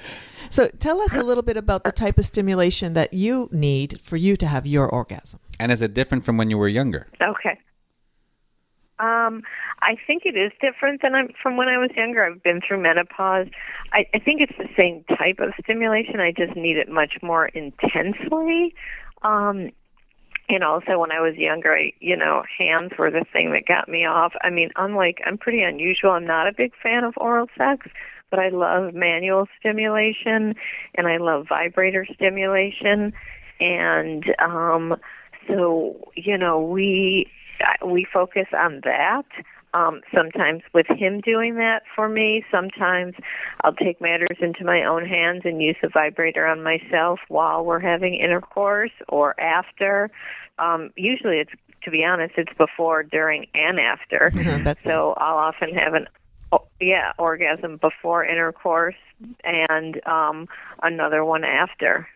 So tell us a little bit about the type of stimulation that you need for you to have your orgasm. And is it different from when you were younger? Okay. Um, I think it is different than I'm, from when I was younger. I've been through menopause. I, I think it's the same type of stimulation. I just need it much more intensely. Um, and also when I was younger, I, you know, hands were the thing that got me off. I mean, unlike, I'm pretty unusual. I'm not a big fan of oral sex, but I love manual stimulation and I love vibrator stimulation. And, um, so, you know, we, we focus on that. Um, sometimes with him doing that for me, sometimes I'll take matters into my own hands and use the vibrator on myself while we're having intercourse or after. Um, usually, it's to be honest, it's before, during, and after. That's so I'll often have an oh, yeah orgasm before intercourse and um, another one after.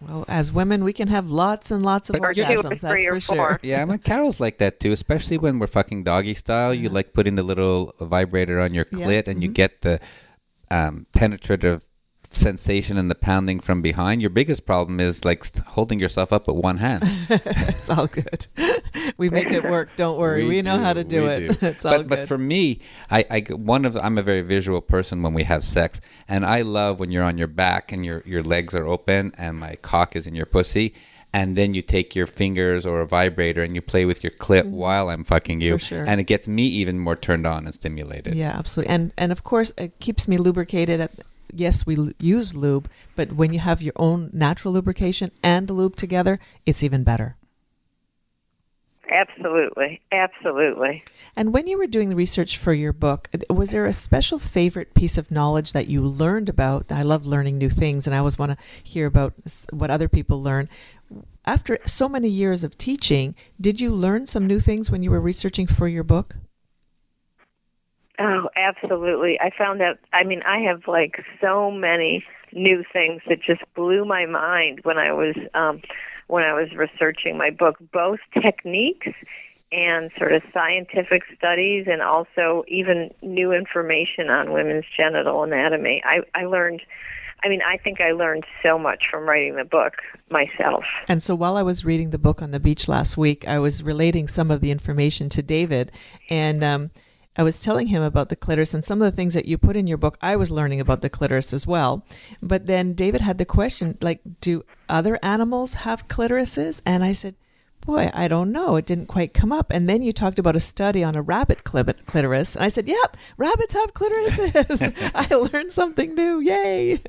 Well, as women, we can have lots and lots of But orgasms. Three That's or for sure. four. Yeah, my Carol's like that too, especially when we're fucking doggy style. You like putting the little vibrator on your Yeah. clit and you get the um, penetrative sensation and the pounding from behind. Your biggest problem is like holding yourself up with one hand. it's all good. we make it work. Don't worry. We, know how to do we it. do. it's all but, good. but for me, I, I one of I'm a very visual person when we have sex, and I love when you're on your back and your your legs are open and my cock is in your pussy. And then you take your fingers or a vibrator and you play with your clit while I'm fucking you, Mm-hmm. For sure. and it gets me even more turned on and stimulated. yeah, absolutely. And and of course, it keeps me lubricated. At, yes, we l- use lube, but when you have your own natural lubrication and the lube together, it's even better. Absolutely, absolutely. And when you were doing the research for your book, was there a special favorite piece of knowledge that you learned about? I love learning new things, and I always want to hear about what other people learn. After so many years of teaching, did you learn some new things when you were researching for your book? Oh, absolutely. I found out, I mean, I have like so many new things that just blew my mind when I was um when I was researching my book, both techniques and sort of scientific studies and also even new information on women's genital anatomy. I I learned I mean, I think I learned so much from writing the book myself. And so while I was reading the book on the beach last week, I was relating some of the information to David, and um, I was telling him about the clitoris and some of the things that you put in your book. I was learning about the clitoris as well. But then David had the question, like, do other animals have clitorises? And I said, boy, I don't know. It didn't quite come up. And then you talked about a study on a rabbit cli- clitoris. And I said, yep, rabbits have clitorises. I learned something new. Yay.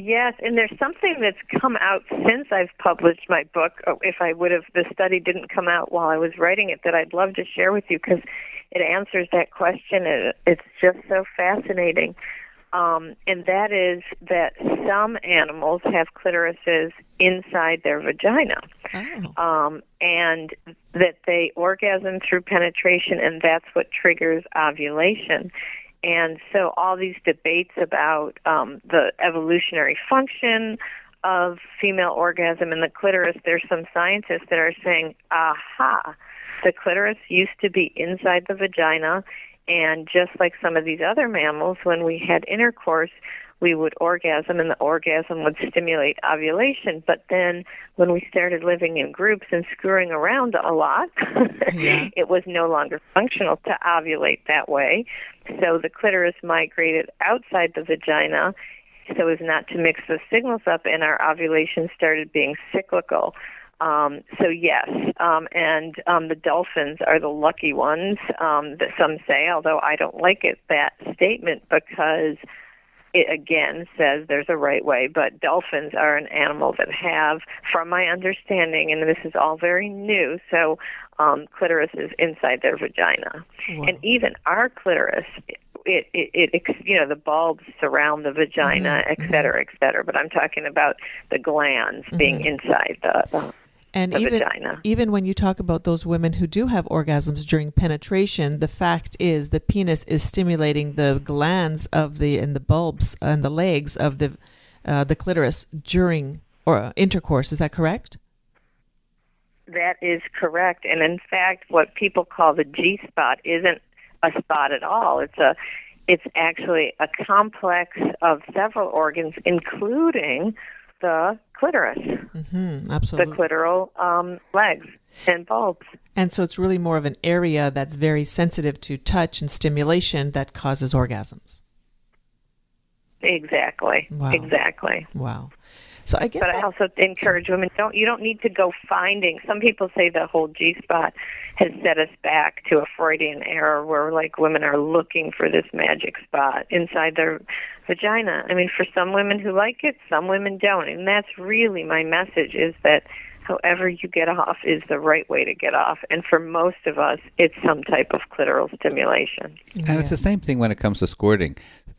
Yes, and there's something that's come out since I've published my book. Oh, If I would have, the study didn't come out while I was writing it, that I'd love to share with you because it answers that question. And it's just so fascinating. Um, and that is that some animals have clitorises inside their vagina. Oh. Um, and that they orgasm through penetration, and that's what triggers ovulation. And so, all these debates about um, the evolutionary function of female orgasm and the clitoris, there's some scientists that are saying, aha, the clitoris used to be inside the vagina, and just like some of these other mammals, when we had intercourse, we would orgasm and the orgasm would stimulate ovulation. But then when we started living in groups and screwing around a lot, Yeah. it was no longer functional to ovulate that way. So the clitoris migrated outside the vagina so as not to mix the signals up, and our ovulation started being cyclical. Um, so yes, um, and um, the dolphins are the lucky ones. Um, that some say, although I don't like it that statement because it again says there's a right way. But dolphins are an animal that have, from my understanding, and this is all very new. So um, clitoris is inside their vagina, Wow. and even our clitoris. It, it, it, you know, the bulbs surround the vagina, et cetera, et cetera. But I'm talking about the glans being inside the, the And even vagina. even when you talk about those women who do have orgasms during penetration, the fact is the penis is stimulating the glans of the and the bulbs and the legs of the uh, the clitoris during or uh, intercourse. Is that correct? That is correct. And in fact, what people call the G spot isn't a spot at all. It's a it's actually a complex of several organs, including the clitoris, Mm-hmm, the clitoral um, legs and bulbs. and so it's really more of an area that's very sensitive to touch and stimulation that causes orgasms. Exactly. Wow. Exactly. Wow. So I guess But I also encourage women don't you don't need to go finding. Some people say the whole G spot has set us back to a Freudian error where like women are looking for this magic spot inside their vagina. I mean, for some women who like it, some women don't, and that's really my message is that however you get off is the right way to get off, and for most of us, it's some type of clitoral stimulation. And it's the same thing when it comes to squirting.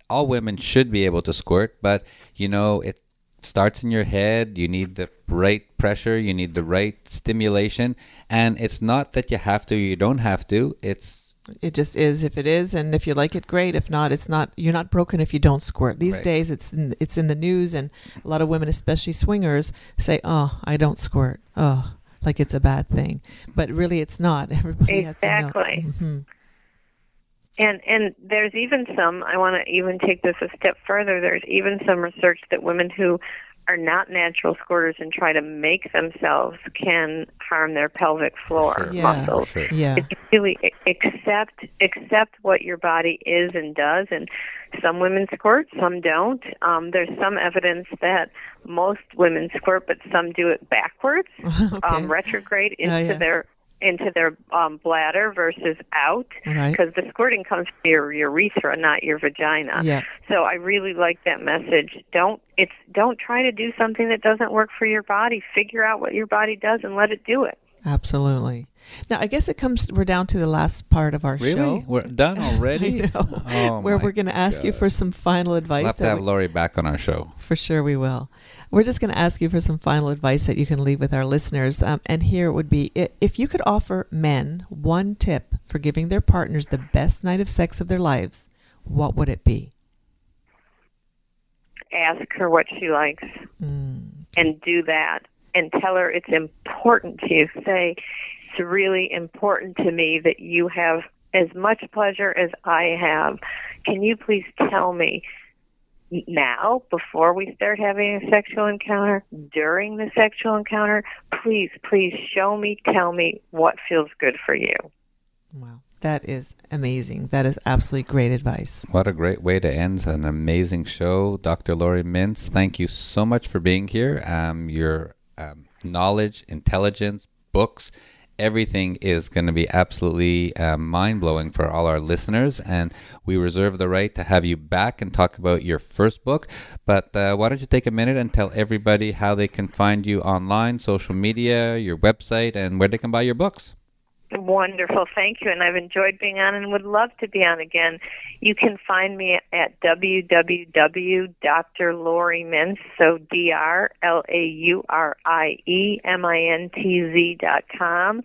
All women should be able to squirt, but you know, it starts in your head. You need the right pressure, you need the right stimulation, and it's not that you have to, you don't have to. It's it just is if it is and if you like it great if not it's not you're not broken if you don't squirt these Right. days it's in, it's in the news and a lot of women especially swingers say oh i don't squirt oh like it's a bad thing but really it's not everybody has Exactly. to know hmm And and there's even some I want to even take this a step further. There's even some research that women who are not natural squirters and try to make themselves can harm their pelvic floor Sure. Yeah. muscles. Sure. yeah It's really accept accept what your body is and does, and some women squirt, some don't. Um, there's some evidence that most women squirt, but some do it backwards, okay um, retrograde into Ah, yes. their into their um, bladder versus out right because the squirting comes from your urethra, not your vagina. yeah So I really like that message. Don't it's don't try to do something that doesn't work for your body. Figure out what your body does and let it do it. Absolutely now i guess it comes we're down to the last part of our really show we're done already. I know. Oh, where my we're going to ask you for some final advice We'll have to have we- Laurie back on our show. For sure, we will. We're just going to ask you for some final advice that you can leave with our listeners. Um, and here it would be if you could offer men one tip for giving their partners the best night of sex of their lives, what would it be? Ask her what she likes Mm, and do that and tell her it's important to you. Say it's really important to me that you have as much pleasure as I have. Can you please tell me now before we start having a sexual encounter, during the sexual encounter, please please show me, tell me what feels good for you. wow. That is amazing. That is absolutely great advice. What a great way to end an amazing show, Dr. Laurie Mintz. Thank you so much for being here. Um, your um, knowledge, intelligence, books, everything is going to be absolutely uh, mind blowing for all our listeners. And we reserve the right to have you back and talk about your first book. But uh, why don't you take a minute and tell everybody how they can find you online, social media, your website, and where they can buy your books? Wonderful. Thank you. And I've enjoyed being on and would love to be on again. You can find me at www.drlaurie so D R L A U R I E M I N T Z dot com.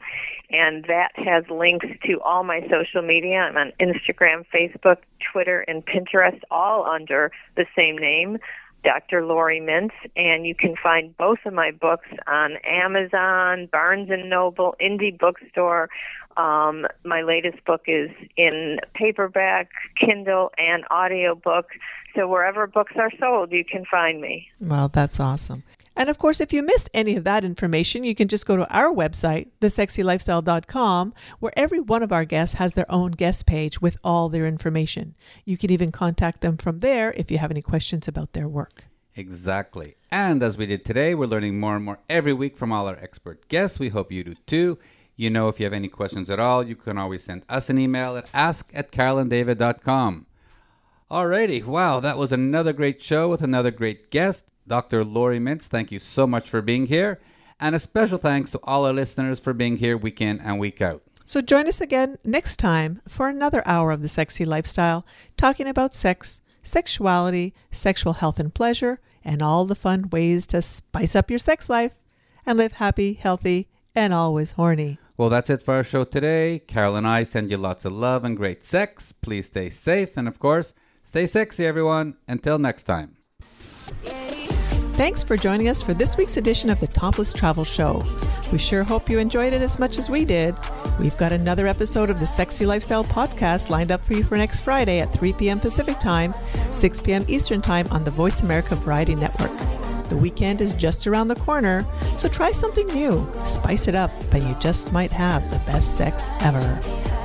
And that has links to all my social media. I'm on Instagram, Facebook, Twitter, and Pinterest, all under the same name. Dr. Laurie Mintz, and you can find both of my books on Amazon, Barnes and Noble, Indie Bookstore. Um, my latest book is in paperback, Kindle, and audiobook. So wherever books are sold, you can find me. Well, that's awesome. And of course, if you missed any of that information, you can just go to our website, thesexylifestyle.com, where every one of our guests has their own guest page with all their information. You can even contact them from there if you have any questions about their work. Exactly. And as we did today, we're learning more and more every week from all our expert guests. We hope you do too. You know, if you have any questions at all, you can always send us an email at ask at carolandavid.com. Alrighty. Wow, that was another great show with another great guest, Dr. Laurie Mintz. Thank you so much for being here. And a special thanks to all our listeners for being here week in and week out. So join us again next time for another hour of the sexy lifestyle, talking about sex, sexuality, sexual health and pleasure, and all the fun ways to spice up your sex life. and live happy, healthy, and always horny. Well, that's it for our show today. Carol and I send you lots of love and great sex. Please stay safe, and of course, stay sexy, everyone. Until next time. Thanks for joining us for this week's edition of the Topless Travel Show. We sure hope you enjoyed it as much as we did. We've got another episode of the Sexy Lifestyle Podcast lined up for you for next Friday at 3 p.m. Pacific Time, 6 p.m. Eastern Time on the Voice America Variety Network. The weekend is just around the corner, so try something new, spice it up, and you just might have the best sex ever.